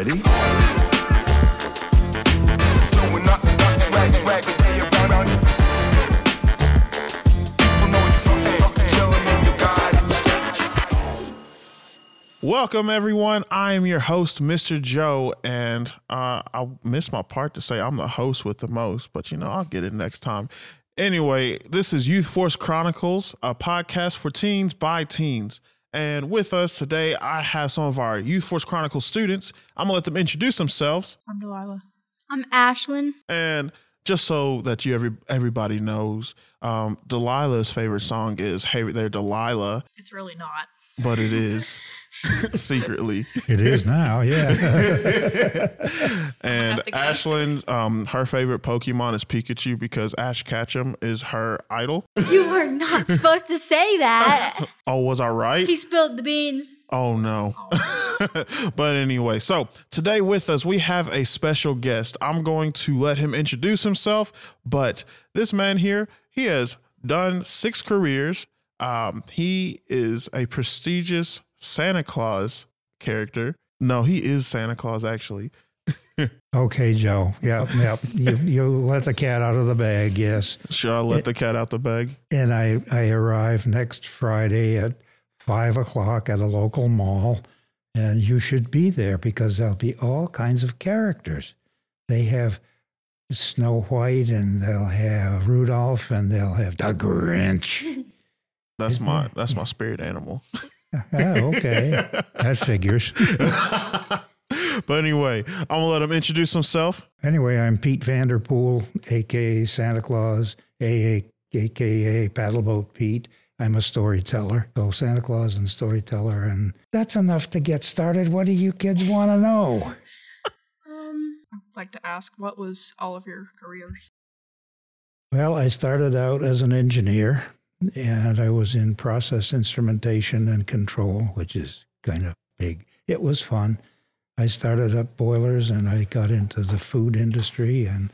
Ready? Welcome, everyone. I am your host, Mr. Joe, and uh, I missed my part to say I'm the host with the most, but you know, I'll get it next time. Anyway, this is Youth Force Chronicles, a podcast for teens by teens. And with us today, I have some of our Youth Force Chronicles students. I'm to let them introduce themselves. I'm Delilah. I'm Ashlyn. And just so that you every everybody knows, um, Delilah's favorite song is "Hey There, Delilah," It's really not. But it is secretly. It is now, yeah. and have to guess. Ashlyn, um, her favorite Pokemon is Pikachu because Ash Ketchum is her idol. You were not supposed to say that. Oh, was I right? He spilled the beans. Oh no. but anyway, so today with us we have a special guest. I'm going to let him introduce himself, but this man here, he has done six careers. Um, he is a prestigious Santa Claus character. No, he is Santa Claus actually. okay, Joe. Yep, yep. You, you let the cat out of the bag, yes. Should I let the cat out the bag? And I, I arrive next Friday at five o'clock at a local mall, and you should be there because there'll be all kinds of characters. They have Snow White, and they'll have Rudolph, and they'll have the Grinch. That's my that's my spirit animal. oh, okay, that figures. but anyway, I'm gonna let him introduce himself. Anyway, I'm Pete VanderPool, aka Santa Claus, aka, aka Paddleboat Pete. I'm a storyteller, so Santa Claus and storyteller, and that's enough to get started. What do you kids want to know? Um, I'd like to ask, what was all of your careers? Well, I started out as an engineer, and I was in process instrumentation and control, which is kind of big. It was fun. I started up boilers, and I got into the food industry, and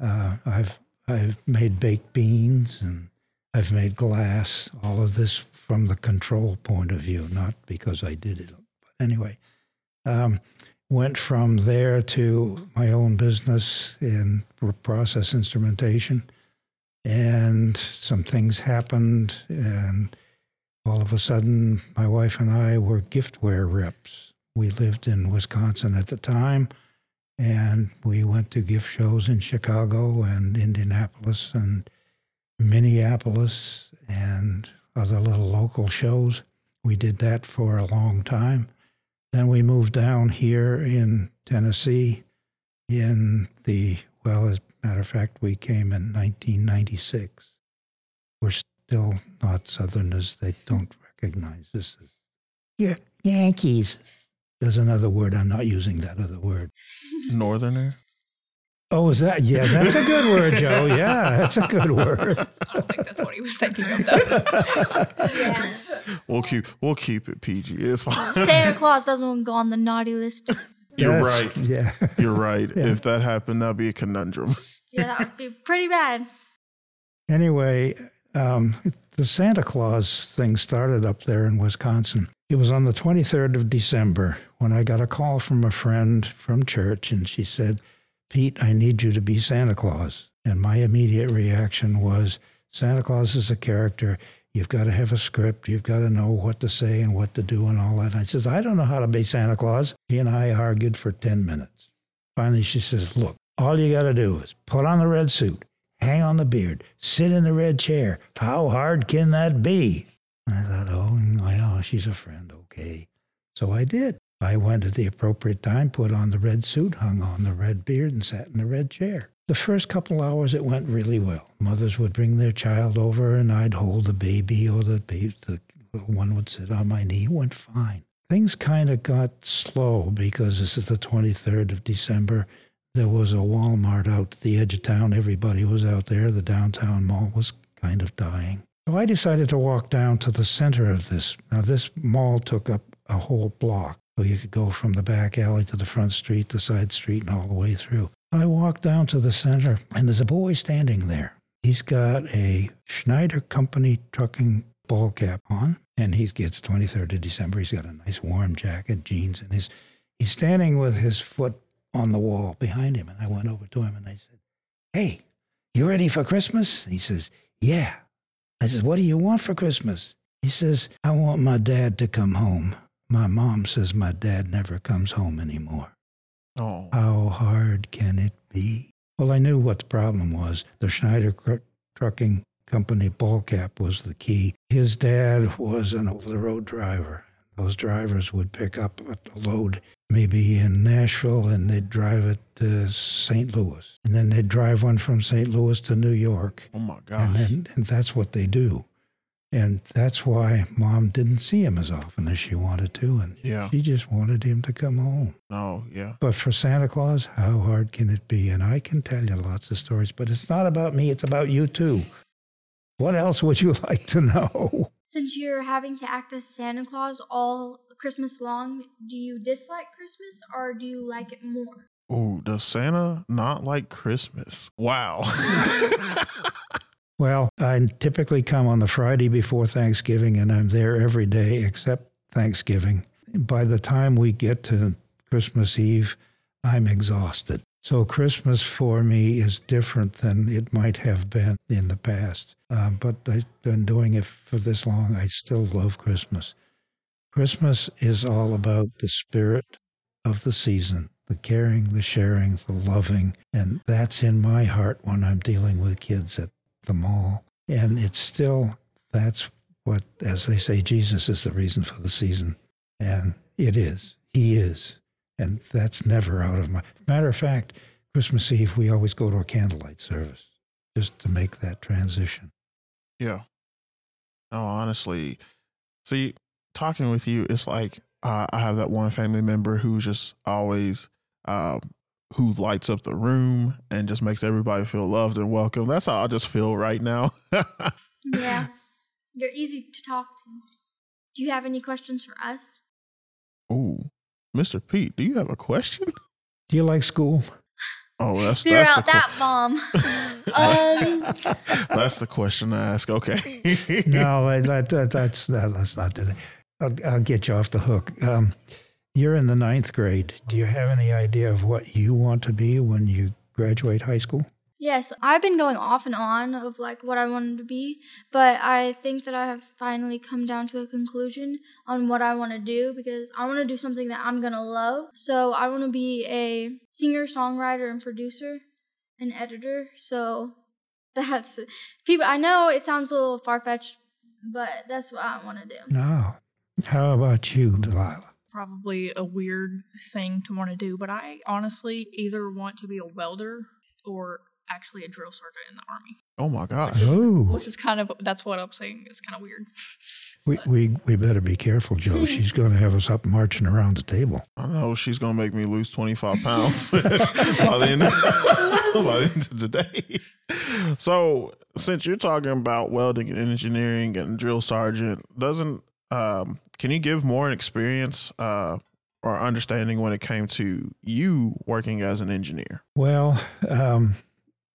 uh, I've I've made baked beans and I've made glass. All of this from the control point of view, not because I did it. But anyway, um, went from there to my own business in process instrumentation and some things happened and all of a sudden my wife and i were giftware reps. We lived in wisconsin at the time and we went to gift shows in chicago and indianapolis and minneapolis and other little local shows. We did that for a long time. Then we moved down here in tennessee in the well as matter of fact we came in 1996 we're still not southerners they don't recognize this as yeah yankees there's another word i'm not using that other word Northerner. oh is that yeah that's a good word joe yeah that's a good word I don't think that's what he was thinking of, though. Yeah. We'll keep we'll keep it PG. It's fine. Santa Claus doesn't go on the naughty list. You're That's- right. yeah You're right. If that happened, that'd be a conundrum. Yeah, that would be pretty bad. Anyway, um, the Santa Claus thing started up there in Wisconsin. It was on the 23rd of December when I got a call from a friend from church, and she said, Pete, I need you to be Santa Claus. And my immediate reaction was, Santa Claus is a character. You've got to have a script. You've got to know what to say and what to do and all that. I says, I don't know how to be Santa Claus. He and I argued for 10 minutes. Finally, she says, Look, all you got to do is put on the red suit, hang on the beard, sit in the red chair. How hard can that be? And I thought, oh, well, she's a friend, okay. So I did. I went at the appropriate time, put on the red suit, hung on the red beard, and sat in the red chair. The first couple hours, it went really well. Mothers would bring their child over, and I'd hold the baby, or the baby, the one would sit on my knee. It went fine. Things kind of got slow because this is the 23rd of December. There was a Walmart out at the edge of town. Everybody was out there. The downtown mall was kind of dying. So I decided to walk down to the center of this. Now, this mall took up a whole block. So you could go from the back alley to the front street, the side street, and all the way through. I walked down to the center, and there's a boy standing there. He's got a Schneider Company trucking ball cap on, and he gets 23rd of December. He's got a nice warm jacket, jeans, and his He's standing with his foot on the wall behind him. And I went over to him and I said, Hey, you ready for Christmas? He says, Yeah. I says, What do you want for Christmas? He says, I want my dad to come home. My mom says my dad never comes home anymore. Oh, How hard can it be? Well, I knew what the problem was. The Schneider Trucking Company ball cap was the key. His dad was an over the road driver. Those drivers would pick up a load maybe in Nashville and they'd drive it to St. Louis. And then they'd drive one from St. Louis to New York. oh my And, gosh. then, and that's what they do. And that's why mom didn't see him as often as she wanted to. And Yeah. she just wanted him to come home. Oh, yeah. But for Santa Claus, how hard can it be? And I can tell you lots of stories, but it's not about me, it's about you too. What else would you like to know? Since you're having to act as Santa Claus all Christmas long, do you dislike Christmas or do you like it more? Oh, does Santa not like Christmas? Wow. Well, I typically come on the Friday before Thanksgiving, and I'm there every day except Thanksgiving. By the time we get to Christmas Eve, I'm exhausted. So Christmas for me is different than it might have been in the past. Uh, but I've been doing it for this long. I still love Christmas. Christmas is all about the spirit of the season, the caring, the sharing, the loving. And that's in my heart when I'm dealing with kids at the mall. And it's still, that's what, as they say, Jesus is the reason for the season. And it is. He is. And that's never out of my. Matter of fact, Christmas Eve, we always go to a candlelight service just to make that transition. yeah. No, honestly, see, talking with you, it's like uh, I have that one family member who's just always, um, who lights up the room and just makes everybody feel loved and welcome. That's how I just feel right now. Yeah. You're easy to talk to. Do you have any questions for us? oh, Mr. Pete, do you have a question? Do you like school? Oh, that's Clear that's out the that bomb. um, that's the question to ask. Okay. no, that, that, that's that, let's not do that. I'll, I'll get you off the hook. Um, you're in the ninth grade. Do you have any idea of what you want to be when you graduate high school? yes, I've been going off and on of like what I wanted to be, but I think that I have finally come down to a conclusion on what I want to do because I want to do something that I'm going to love. So I want to be a singer, songwriter, and producer and editor. So that's people I know it sounds a little far-fetched, but that's what I want to do. No. How about you, Delilah? Probably a weird thing to want to do, but I honestly either want to be a welder or actually a drill sergeant in the army. oh my gosh. Oh, Which is kind of that's what I'm saying. It's kind of weird. we, we, we better be careful, Joe. Hmm. She's going to have us up marching around the table. I know she's gonna make me lose twenty five pounds by the end by the end of the day. So since you're talking about welding and engineering and drill sergeant, doesn't um, can you give more experience uh, or understanding when it came to you working as an engineer? Well, um,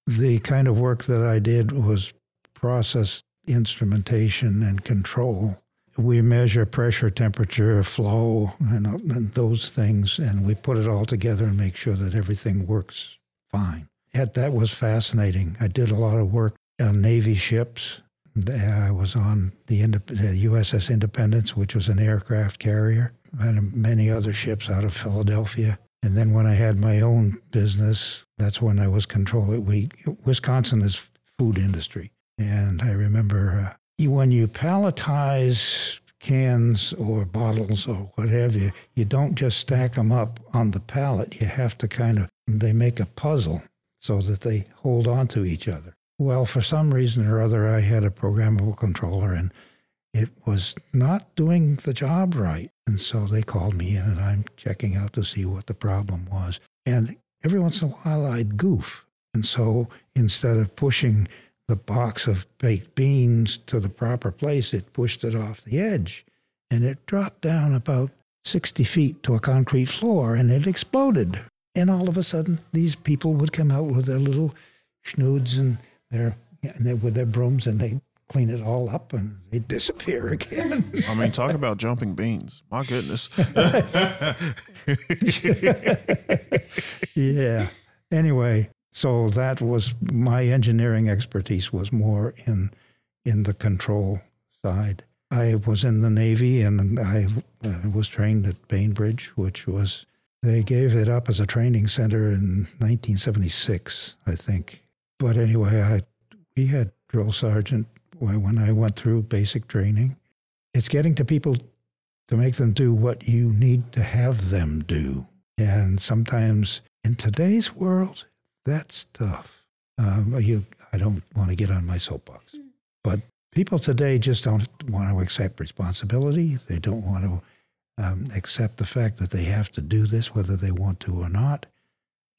the kind of work that I did was process instrumentation and control. We measure pressure, temperature, flow, and, and those things, and we put it all together and make sure that everything works fine. That was fascinating. I did a lot of work on Navy ships. I was on the USS Independence, which was an aircraft carrier, and many other ships out of Philadelphia. And then when I had my own business, that's when I was controlling. We Wisconsin is food industry, and I remember uh, when you palletize cans or bottles or what have you, you don't just stack them up on the pallet. You have to kind of they make a puzzle so that they hold on to each other. Well, for some reason or other, I had a programmable controller and it was not doing the job right. And so they called me in and I'm checking out to see what the problem was. And every once in a while I'd goof. And so instead of pushing the box of baked beans to the proper place, it pushed it off the edge. And it dropped down about 60 feet to a concrete floor and it exploded. And all of a sudden, these people would come out with their little schnoods and their and they, with their brooms and they clean it all up and they disappear again. I mean, talk about jumping beans. My goodness. yeah. Anyway, so that was my engineering expertise was more in in the control side. I was in the Navy and I uh, was trained at Bainbridge, which was they gave it up as a training center in 1976, I think. But anyway, I we had drill sergeant when I went through basic training. It's getting to people to make them do what you need to have them do. And sometimes in today's world, that's tough. Um, you, I don't want to get on my soapbox, but people today just don't want to accept responsibility. They don't want to um, accept the fact that they have to do this, whether they want to or not.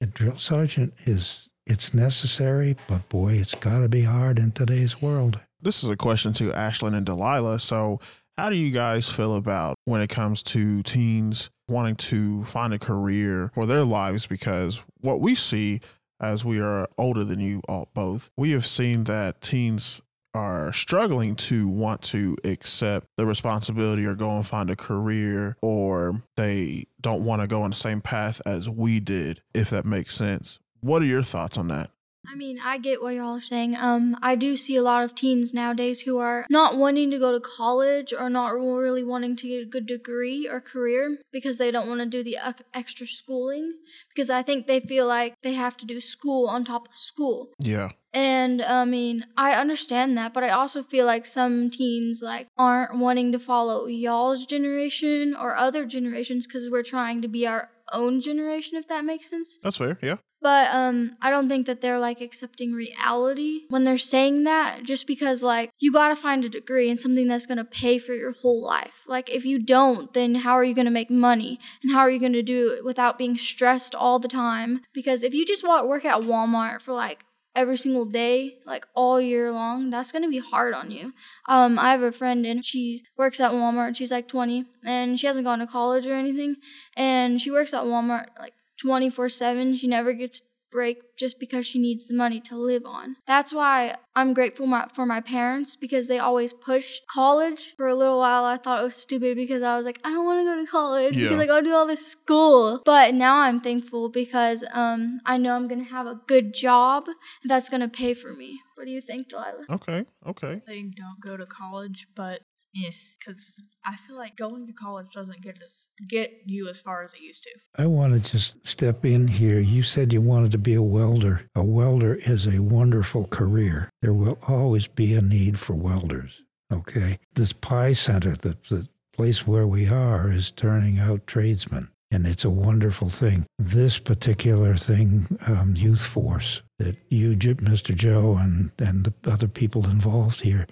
A drill sergeant is it's necessary, but boy, it's got to be hard in today's world. This is a question to Ashlyn and Delilah. So, how do you guys feel about when it comes to teens wanting to find a career for their lives? Because what we see as we are older than you all both, we have seen that teens are struggling to want to accept the responsibility or go and find a career or they don't want to go on the same path as we did if that makes sense what are your thoughts on that? I mean, I get what y'all are saying. Um, I do see a lot of teens nowadays who are not wanting to go to college or not really wanting to get a good degree or career because they don't want to do the extra schooling because I think they feel like they have to do school on top of school. Yeah. And I mean, I understand that, but I also feel like some teens like aren't wanting to follow y'all's generation or other generations because we're trying to be our own generation, if that makes sense. That's fair, yeah. But um I don't think that they're like accepting reality when they're saying that just because like you got to find a degree and something that's to pay for your whole life. Like if you don't, then how are you to make money? And how are you to do it without being stressed all the time? Because if you just work at Walmart for like every single day, like all year long, that's gonna be hard on you. Um, I have a friend and she works at Walmart. She's like 20 and she hasn't gone to college or anything, and she works at Walmart like 24 7. She never gets break just because she needs the money to live on. That's why I'm grateful my, for my parents because they always pushed college. For a little while, I thought it was stupid because I was like, I don't want to go to college yeah. because I gotta do all this school. But now I'm thankful because um, I know I'm gonna have a good job that's gonna pay for me. What do you think, Delilah? Okay, okay. They don't go to college, but yeah, because I feel like going to college doesn't get us get you as far as it used to. I want to just step in here. You said you wanted to be a welder. A welder is a wonderful career. There will always be a need for welders. Okay, this Pi Center, the, the place where we are, is turning out tradesmen and it's a wonderful thing. This particular thing, um, Youth Force, that you, Mr. Joe, and, and the other people involved here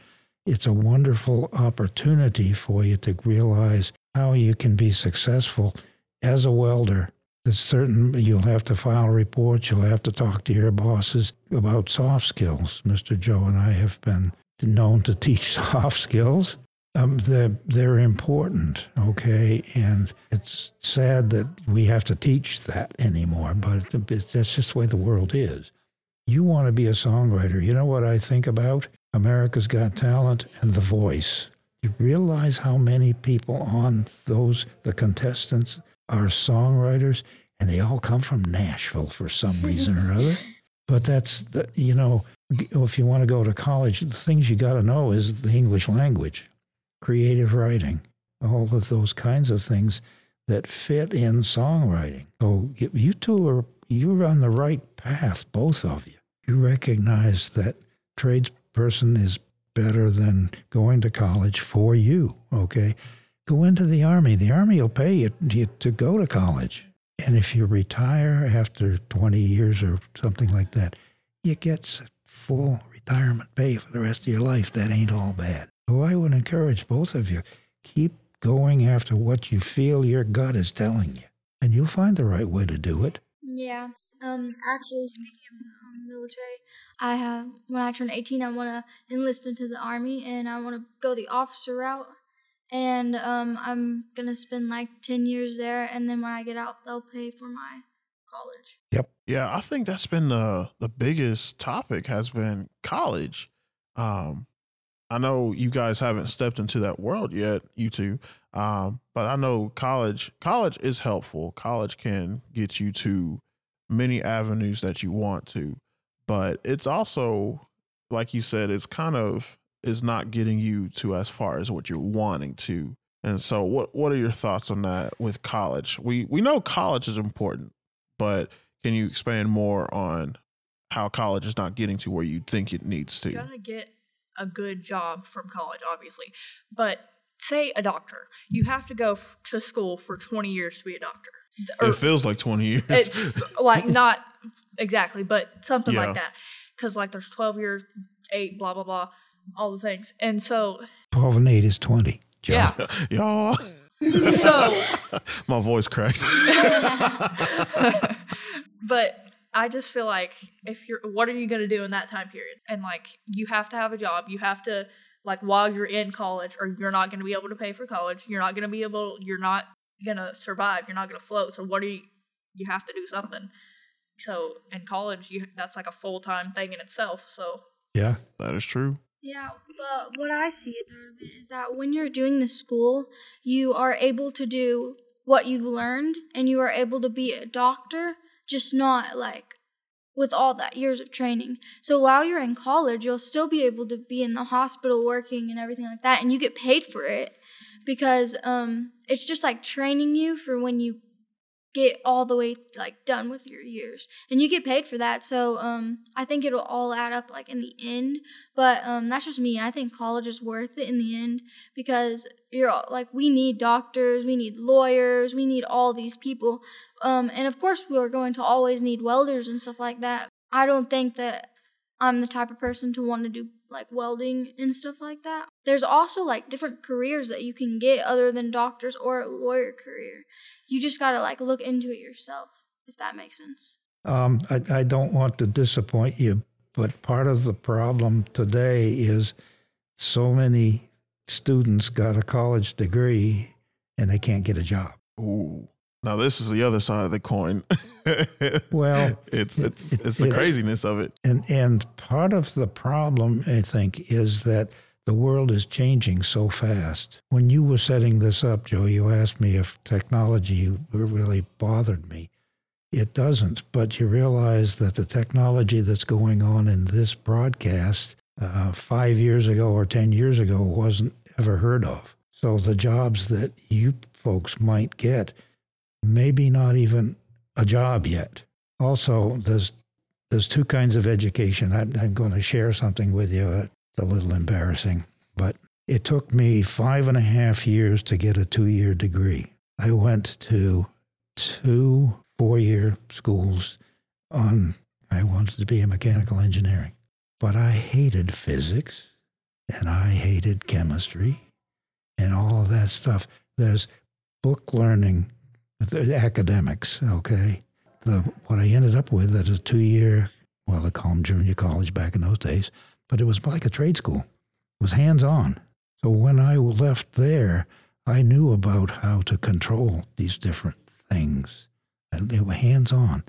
it's a wonderful opportunity for you to realize how you can be successful as a welder. There's certain you'll have to file reports, you'll have to talk to your bosses about soft skills. Mr. Joe and I have been known to teach soft skills. Um, they're, they're important, okay? And it's sad that we have to teach that anymore, but it's, that's just the way the world is. You want to be a songwriter. You know what I think about? America's Got Talent, and The Voice. You realize how many people on those, the contestants, are songwriters, and they all come from Nashville for some reason or other. But that's, the, you know, if you want to go to college, the things you got to know is the English language, creative writing, all of those kinds of things that fit in songwriting. So you two are, you're on the right path, both of you. You recognize that trades person is better than going to college for you. Okay. Go into the Army. The Army will pay you, to go to college. And if you retire after 20 years or something like that, you get full retirement pay for the rest of your life. That ain't all bad. So I would encourage both of you keep going after what you feel your gut is telling you, and you'll find the right way to do it. Yeah. Um, actually, speaking of um, military, I have when I turn 18, I want to enlist into the army, and I want to go the officer route. And um, I'm gonna spend like 10 years there, and then when I get out, they'll pay for my college. Yep. Yeah, I think that's been the the biggest topic has been college. Um, I know you guys haven't stepped into that world yet, you two. Um, but I know college college is helpful. College can get you to many avenues that you want to, but it's also like you said, it's kind of is not getting you to as far as what you're wanting to. And so what what are your thoughts on that with college? We we know college is important, but can you expand more on how college is not getting to where you think it needs to? You're gonna get a good job from college, obviously, but say a doctor, you have to go f- to school for 20 years to be a doctor. Or it feels like 20 years. it's like not exactly, but something Yeah. like that. Because like there's 12 years, eight, blah blah blah, all the things, and so 12 and 8 is 20. Joe. yeah. Y'all. So- my voice cracked. but I just feel like if you're, what are you going to do in that time period? And like, you have to have a job. You have to, like, while you're in college, or you're not going to be able to pay for college. You're not going to be able, you're not going to survive. You're not going to float. So, what do you, you have to do something. So, in college, you that's like a full time thing in itself. So, Yeah. that is true. Yeah, but what I see is out of it is that when you're doing the school, you are able to do what you've learned and you are able to be a doctor, just not like with all that years of training. So while you're in college, you'll still be able to be in the hospital working and everything like that and you get paid for it because um it's just like training you for when you get all the way like done with your years and you get paid for that so um i think it'll all add up like in the end but um, that's just me. I think college is worth it in the end because you're like we need doctors, we need lawyers, we need all these people, um, and of course we're going to always need welders and stuff like that. I don't think that I'm the type of person to want to do like welding and stuff like that. There's also like different careers that you can get other than doctors or a lawyer career. You just gotta like look into it yourself, if that makes sense. Um, I, I don't want to disappoint you, but part of the problem today is so many students got a college degree and they can't get a job. Ooh. Now this is the other side of the coin. Well, it's it's it- it's the it's- craziness of it. And and part of the problem, I think, is that the world is changing so fast. When you were setting this up, Joe, you asked me if technology really bothered me. It doesn't, but you realize that the technology that's going on in this broadcast uh, five years ago or 10 years ago wasn't ever heard of. So the jobs that you folks might get, maybe not even a job yet. Also, there's there's two kinds of education. I'm, I'm going to share something with you. It's a little embarrassing, but it took me five and a half years to get a two year degree. I went to two four year schools on, I wanted to be a mechanical engineering, but I hated physics and I hated chemistry and all of that stuff. There's book learning, the academics, okay? the what I ended up with at a two year, well, they call them junior college back in those days, but it was like a trade school. It was hands on. So when I left there, I knew about how to control these different things. And they were hands on.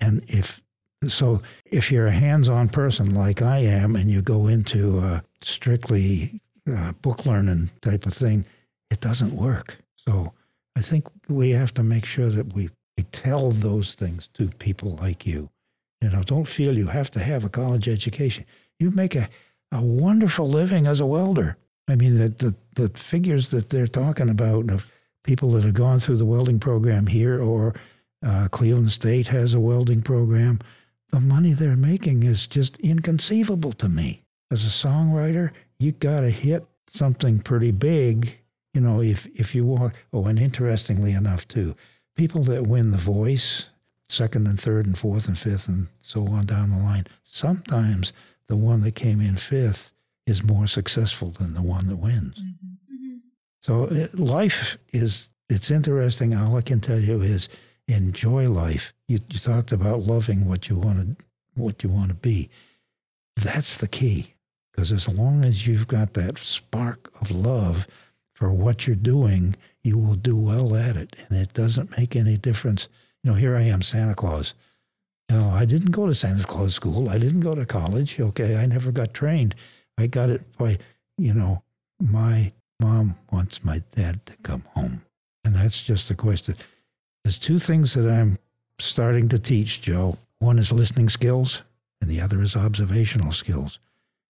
And if so, if you're a hands on person like I am, and you go into a strictly uh, book learning type of thing, it doesn't work. So I think we have to make sure that we we tell those things to people like you. You know, don't feel you have to have a college education. You make a, a wonderful living as a welder. I mean, the, the, the figures that they're talking about of people that have gone through the welding program here or uh, Cleveland State has a welding program, the money they're making is just inconceivable to me. As a songwriter, you got to hit something pretty big, you know, if, if you walk. Oh, and interestingly enough, too, people that win the voice, second and third and fourth and fifth and so on down the line, sometimes the one that came in fifth is more successful than the one that wins. Mm-hmm. So it, life is, it's interesting. All I can tell you is enjoy life. You, you talked about loving what you want to, what you want to be. That's the key. Because as long as you've got that spark of love for what you're doing, you will do well at it. And it doesn't make any difference. You know, here I am, Santa Claus. You know, I didn't go to Santa Claus school. I didn't go to college. Okay. I never got trained. I got it by, you know, my mom wants my dad to come home. And that's just the question. There's two things that I'm starting to teach, Joe. One is listening skills, and the other is observational skills.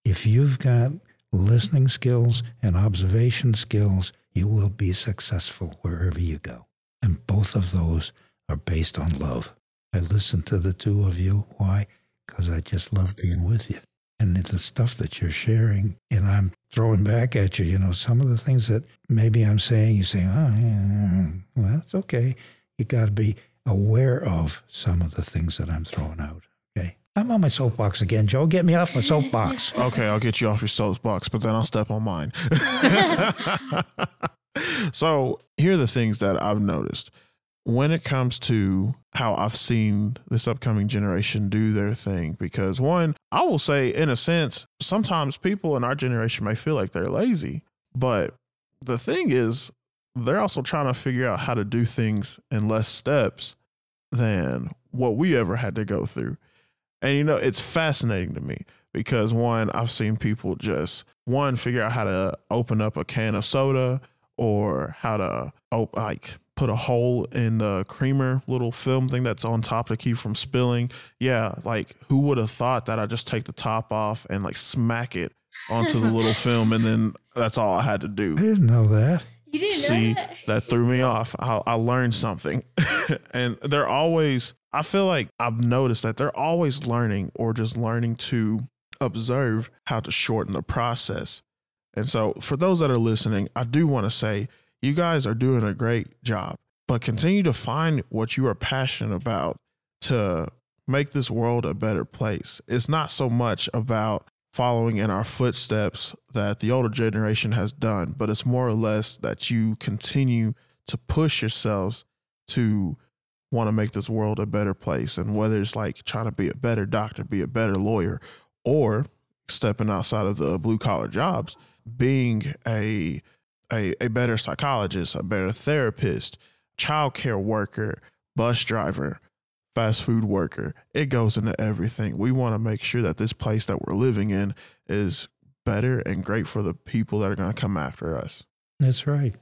If you've got listening skills and observation skills, you will be successful wherever you go. And both of those are based on love. I listen to the two of you. Why? Because I just love being with you. And the stuff that you're sharing, and I'm throwing back at you, you know, some of the things that maybe I'm saying, you say, oh, well, it's okay. You got to be aware of some of the things that I'm throwing out. I'm on my soapbox again, Joe. Get me off my soapbox. Okay, I'll get you off your soapbox, but then I'll step on mine. so here are the things that I've noticed when it comes to how I've seen this upcoming generation do their thing. Because one, I will say, in a sense, sometimes people in our generation may feel like they're lazy, but the thing is, they're also trying to figure out how to do things in less steps than what we ever had to go through. And you know, it's fascinating to me because one, I've seen people just one figure out how to open up a can of soda or how to oh, like put a hole in the creamer little film thing that's on top to keep from spilling. Yeah, like who would have thought that I just take the top off and like smack it onto the little film and then that's all I had to do. I didn't know that. You didn't See, know that? that threw me off. I, I learned something. and they're always, I feel like I've noticed that they're always learning or just learning to observe how to shorten the process. And so, for those that are listening, I do want to say you guys are doing a great job, but continue to find what you are passionate about to make this world a better place. It's not so much about following in our footsteps that the older generation has done, but it's more or less that you continue to push yourselves to want to make this world a better place. And whether it's like trying to be a better doctor, be a better lawyer, or stepping outside of the blue collar jobs, being a, a a better psychologist, a better therapist, childcare worker, bus driver, fast food worker. It goes into everything. We want to make sure that this place that we're living in is better and great for the people that are going to come after us. That's right.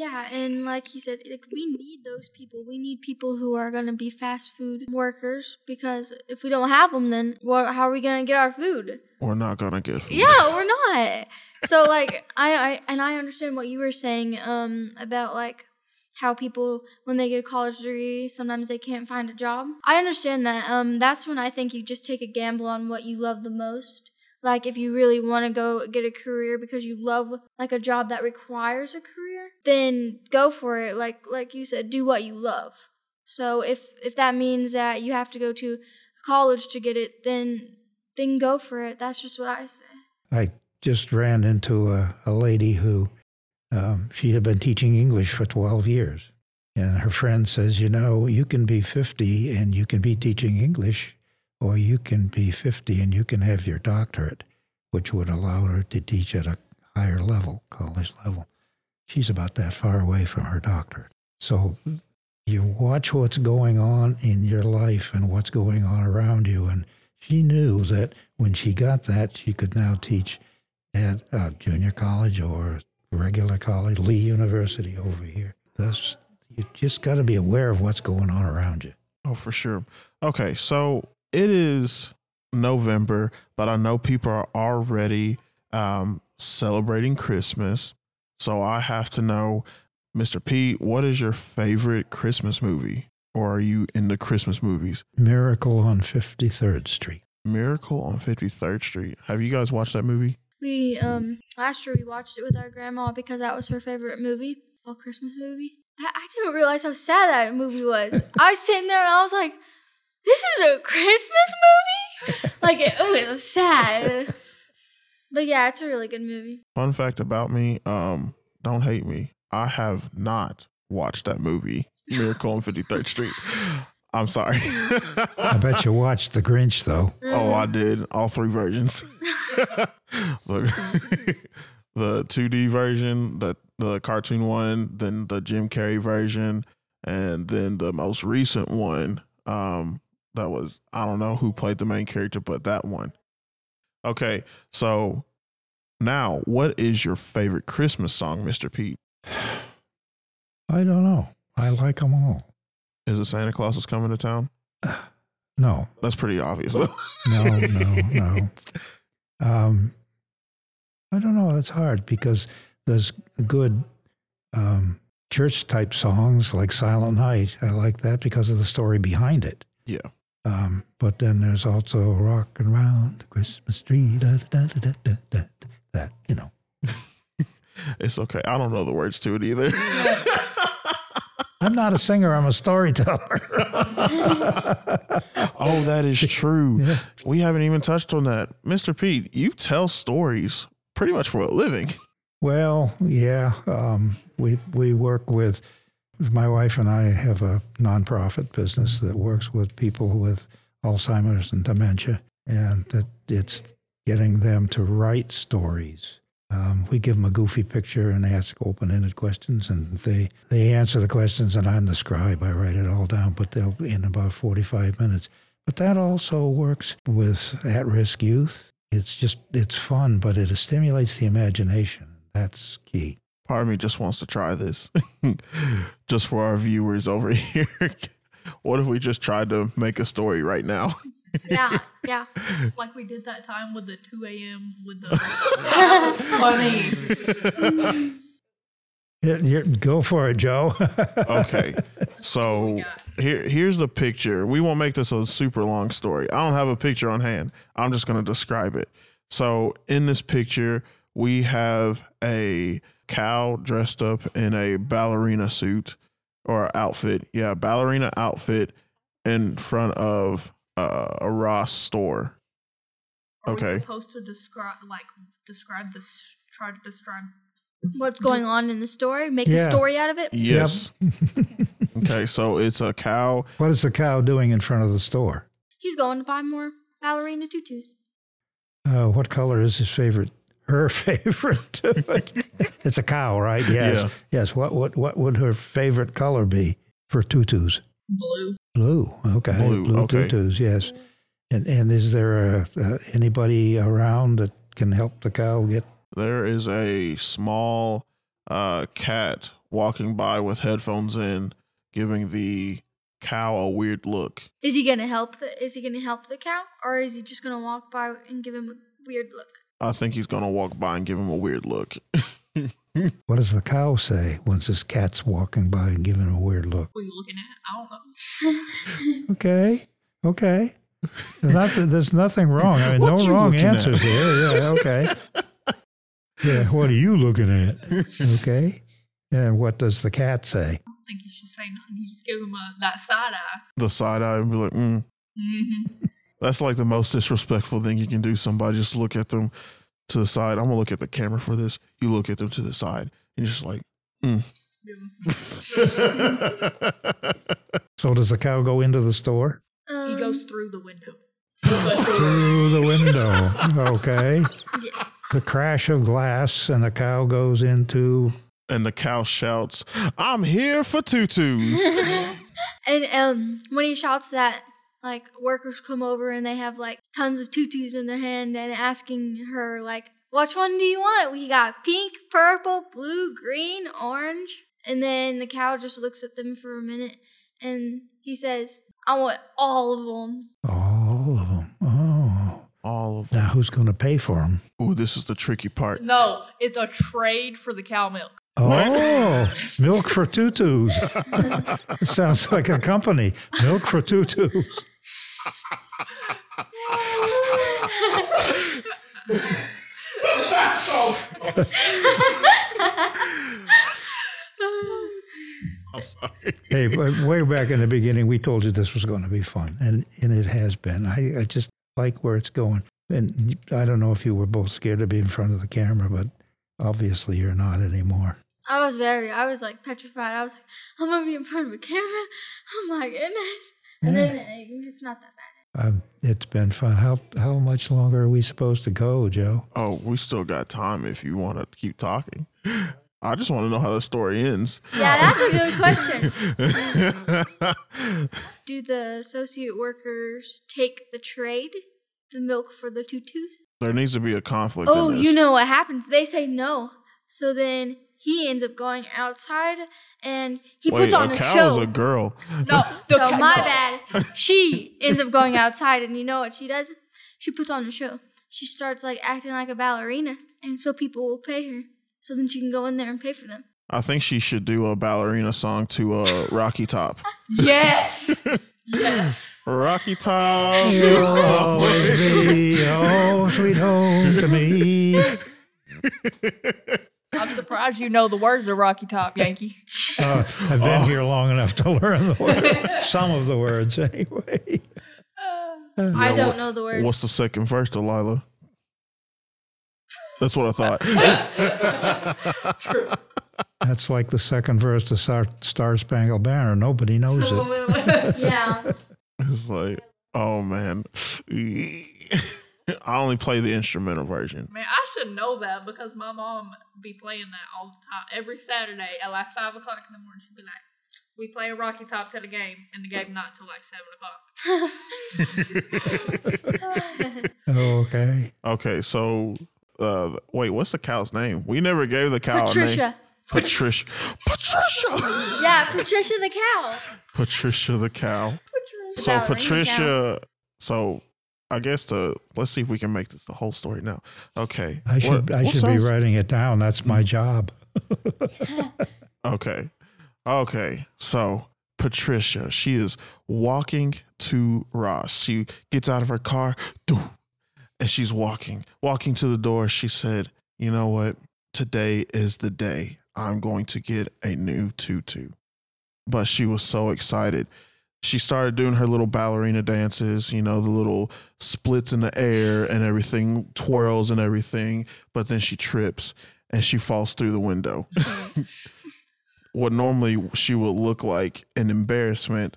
Yeah, and like he said, like we need those people. We need people who are gonna be fast food workers because if we don't have them, then what? How are we gonna get our food? We're not going to get food. Yeah, we're not. So like I, I and I understand what you were saying um about like how people when they get a college degree sometimes they can't find a job. I understand that. Um that's when I think you just take a gamble on what you love the most. Like if you really want to go get a career because you love like a job that requires a career, then go for it. Like like you said, do what you love. So if if that means that you have to go to college to get it, then then go for it. That's just what I say. I just ran into a, a lady who um, she had been teaching English for 12 years. And her friend says, You know, you can be 50 and you can be teaching English, or you can be 50 and you can have your doctorate, which would allow her to teach at a higher level, college level. She's about that far away from her doctorate. So you watch what's going on in your life and what's going on around you. And she knew that when she got that, she could now teach at junior college or regular college, Lee University over here. Thus, you just got to be aware of what's going on around you. Oh, for sure. Okay, so it is November, but I know people are already um, celebrating Christmas. So I have to know, Mr. Pete, what is your favorite Christmas movie? Or are you into Christmas movies? Miracle on 53rd Street. Miracle on 53rd Street. Have you guys watched that movie? We um last year we watched it with our grandma because that was her favorite movie, a Christmas movie. I didn't realize how sad that movie was. I was sitting there and I was like, "This is a Christmas movie." like, it, oh, it was sad. But yeah, it's a really good movie. Fun fact about me, um, don't hate me. I have not watched that movie, Miracle on 53rd Street. I'm sorry. I bet you watched The Grinch, though. Oh, I did all three versions. Look, the 2D version, the the cartoon one, then the Jim Carrey version, and then the most recent one. Um, that was I don't know who played the main character, but that one. Okay, so Now, what is your favorite Christmas song, Mr. Pete? I don't know. I like them all. Is it Santa Claus is coming to town? No, That's pretty obvious, no, no, no. Um, I don't know. It's hard because there's good um, church type songs like Silent Night. I like that because of the story behind it. Yeah. Um, but then there's also rocking Around the Christmas Tree. Da, da, da, da, da, da, that, you know. It's okay. I don't know the words to it either. I'm not a singer, I'm a storyteller. oh, that is true. Yeah. We haven't even touched on that. Mr. Pete, you tell stories pretty much for a living. Well, yeah, um, we we work with my wife and I have a nonprofit business that works with people with Alzheimer's and dementia, and that it's getting them to write stories. Um, we give them a goofy picture and ask open-ended questions, and they they answer the questions, and I'm the scribe. I write it all down, but they'll in about 45 minutes. But that also works with at-risk youth. It's just it's fun, but it stimulates the imagination. That's key. Part of me just wants to try this just for our viewers over here. what if we just tried to make a story right now? yeah, yeah. Like we did that time with the 2 a.m. with the funny. Yeah, yeah, go for it, Joe. Okay. So Yeah. here here's the picture. We won't make this a super long story. I don't have a picture on hand. I'm just going to describe it. So in this picture, we have a cow dressed up in a ballerina suit or outfit. Yeah, ballerina outfit in front of uh, a Ross store. Are we Okay. supposed to describe, like, describe this, try to describe. What's going on in the story? Make Yeah. a story out of it. Yes. okay, so it's a cow. what is the cow doing in front of the store? He's going to buy more ballerina tutus. Uh, what color is his favorite? Her favorite. it's a cow, right? Yes. Yeah. Yes. What what what would her favorite color be for tutus? Blue. Blue. Okay. Blue, okay. tutus. Yes. And and is there a, uh, anybody around that can help the cow get? There is a small uh, cat walking by with headphones in, giving the cow a weird look. Is he gonna help the? Is he gonna help the cow, or is he just gonna walk by and give him a weird look? I think he's gonna walk by and give him a weird look. What does the cow say once this cat's walking by and giving him a weird look? What are you looking at? I don't know. Okay. Okay. There's nothing, there's nothing wrong. I mean, What no wrong looking at? answers here. Yeah. Okay. Yeah. What are you looking at? Okay. And what does the cat say? I don't think you should say nothing. You just give him a, that side eye. the side eye and be like, mm. Mm-hmm. That's like the most disrespectful thing you can do. Somebody just look at them to the side. I'm gonna look at the camera for this. You look at them to the side and you're just like, mm. So does the cow go into the store? Um, He goes through the window. Through the window. Okay. Yeah. The crash of glass and the cow goes into. and the cow shouts, "I'm here for tutus." and um, when he shouts that, like workers come over and they have like tons of tutus in their hand and asking her like, "Which one do you want?" We got pink, purple, blue, green, orange, and then the cow just looks at them for a minute and he says, "I want all of them." All of them. Oh. All of them. Now who's going to pay for them? Ooh, this is the tricky part. No, it's a trade for the cow milk. Oh, milk for tutus. it sounds like a company. Milk for tutus. Hey, but way back in the beginning, we told you this was going to be fun, and and it has been. I, I just like where it's going. And I don't know if you were both scared to be in front of the camera, but obviously you're not anymore. I was very, I was like petrified. I was like, I'm gonna be in front of a camera. Oh my goodness! And then uh, it's not that bad. Um, it's been fun. How how much longer are we supposed to go, Joe? Oh, we still got time if you want to keep talking. I just want to know how the story ends. Yeah, that's a good question. Do the associate workers take the trade, the milk for the tutus? There needs to be a conflict. Oh, in this. you know what happens? They say no. So then he ends up going outside and he Wait, puts on a a, cow show. is a girl. No, so ca- my bad. She ends up going outside and you know what she does? She puts on a show. She starts like acting like a ballerina and so people will pay her. So then she can go in there and pay for them. I think she should do a ballerina song to uh, Rocky Top. Yes. yes. Rocky Top. You'll always be oh sweet home to me. I'm surprised you know the words of Rocky Top, Yankee. Uh, I've been Oh. here long enough to learn the word, some of the words anyway. I Yeah, don't what- know the words. What's the second verse, Delilah? That's what I thought. That's like the second verse to Star, Star Spangled Banner. Nobody knows it. yeah. it's like, oh man. I only play the instrumental version. Man, I should know that because my mom be playing that all the time. Every Saturday at like five o'clock in the morning, she'd be like, "We play a Rocky Top to the game, and the game not till like seven o'clock." okay. Okay, so uh, wait, what's the cow's name? We never gave the cow a name. Patricia. Patricia. Patricia. Yeah, Patricia the cow. Patricia the cow. The So ballerina Patricia. So I guess the let's see if we can make this the whole story now. Okay. I should What- I should be writing it down. That's my job. Okay. Okay. So Patricia, she is walking to Ross. She gets out of her car, and she's walking. Walking to the door, she said, You know what? Today is the day I'm going to get a new tutu. But she was so excited. She started doing her little ballerina dances, you know, the little splits in the air and everything, twirls and everything. But then she trips and she falls through the window. what normally she would look like an embarrassment,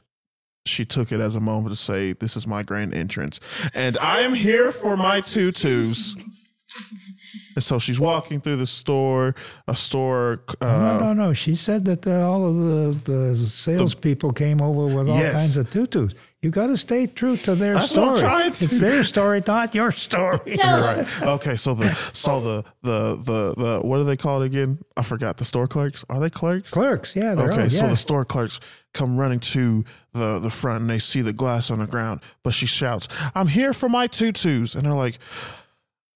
she took it as a moment to say, This is my grand entrance. And I am here for my tutus. And so she's walking through the store, a store. no, Uh, no, no. She said that uh, all of the, the salespeople came over with all Yes. kinds of tutus. You got to stay true to their That's story. It's their story, not your story. right. Okay. So the so the the the the what do they call it again? I forgot. The store clerks. Are they clerks? Clerks, yeah, Okay, all, so yeah. the store clerks come running to the the front and they see the glass on the ground, but she shouts, "I'm here for my tutus," and they're like,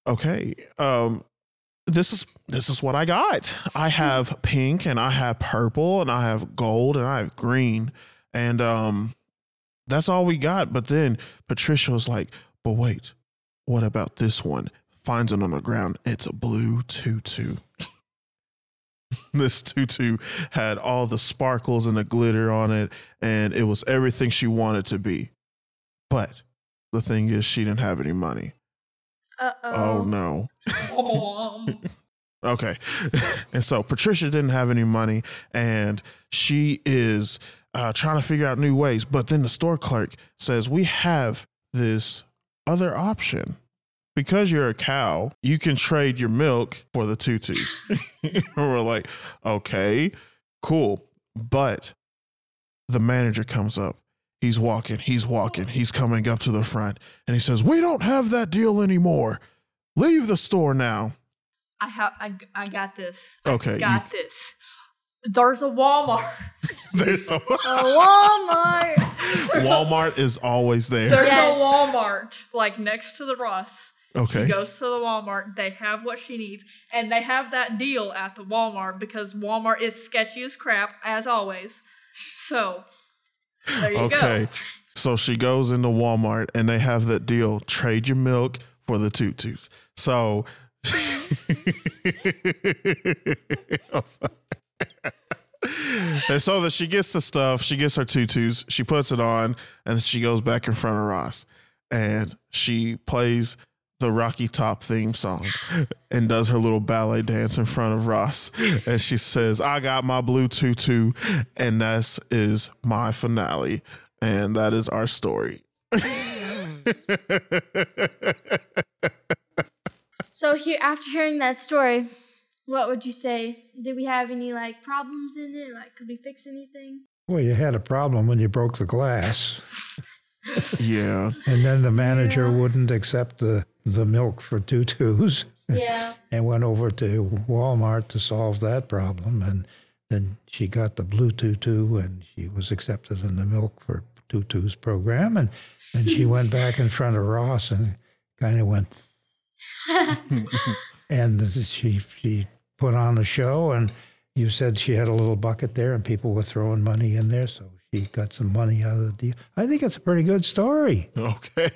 "Okay, um, this is this is what I got. I have pink and I have purple and I have gold and I have green, and um, that's all we got." But then Patricia was like, "But wait, what about this one?" Finds it on the ground. It's a blue tutu this tutu had all the sparkles and the glitter on it, and it was everything she wanted to be. But the thing is, she didn't have any money. Uh Oh oh. no. Um, Okay. and so Patricia didn't have any money, and she is uh, trying to figure out new ways. But then the store clerk says, We have this other option. Because you're a cow, you can trade your milk for the tutus. and we're like, okay, cool. But the manager comes up. He's walking, he's walking, he's coming up to the front, and he says, We don't have that deal anymore. Leave the store now. I have. I, I got this. Okay. you- Got this. There's a Walmart. there's a A Walmart. Walmart is always there. There's Yes. a Walmart like next to the Ross. Okay. She goes to the Walmart. They have what she needs, and they have that deal at the Walmart because Walmart is sketchy as crap as always. So Okay. go. So she goes into Walmart and they have that deal trade your milk for the tutus. So. And so that she gets the stuff, she gets her tutus, she puts it on, and she goes back in front of Ross. And she plays the Rocky Top theme song and does her little ballet dance in front of Ross. And she says, I got my blue tutu, and that is my finale. And that is our story. So here, after hearing that story, what would you say? Did we have any like problems in it? Like, could we fix anything? Well, you had a problem when you broke the glass, yeah. and then the manager Yeah. wouldn't accept the the milk for tutus Yeah. and went over to Walmart to solve that problem. And then she got the blue tutu and she was accepted in the milk for tutus program. And then she went back in front of Ross and kind of went, and this is- she she put on a show and you said she had a little bucket there and people were throwing money in there so she got some money out of the deal i think it's a pretty good story Okay.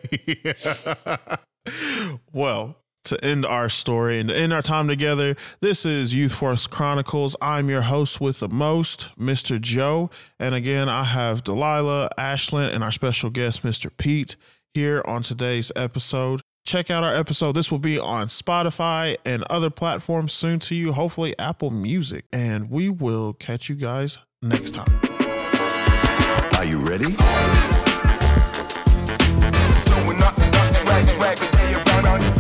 Well, to end our story and to end our time together, this is Youth Force Chronicles. I'm your host with the most, Mr. Joe. And again, I have Delilah, Ashlyn, and our special guest, Mr. Pete, here on today's episode. Check out our episode. This will be on Spotify and other platforms soon to you, hopefully Apple Music. And we will catch you guys next time. Are you ready? Jordan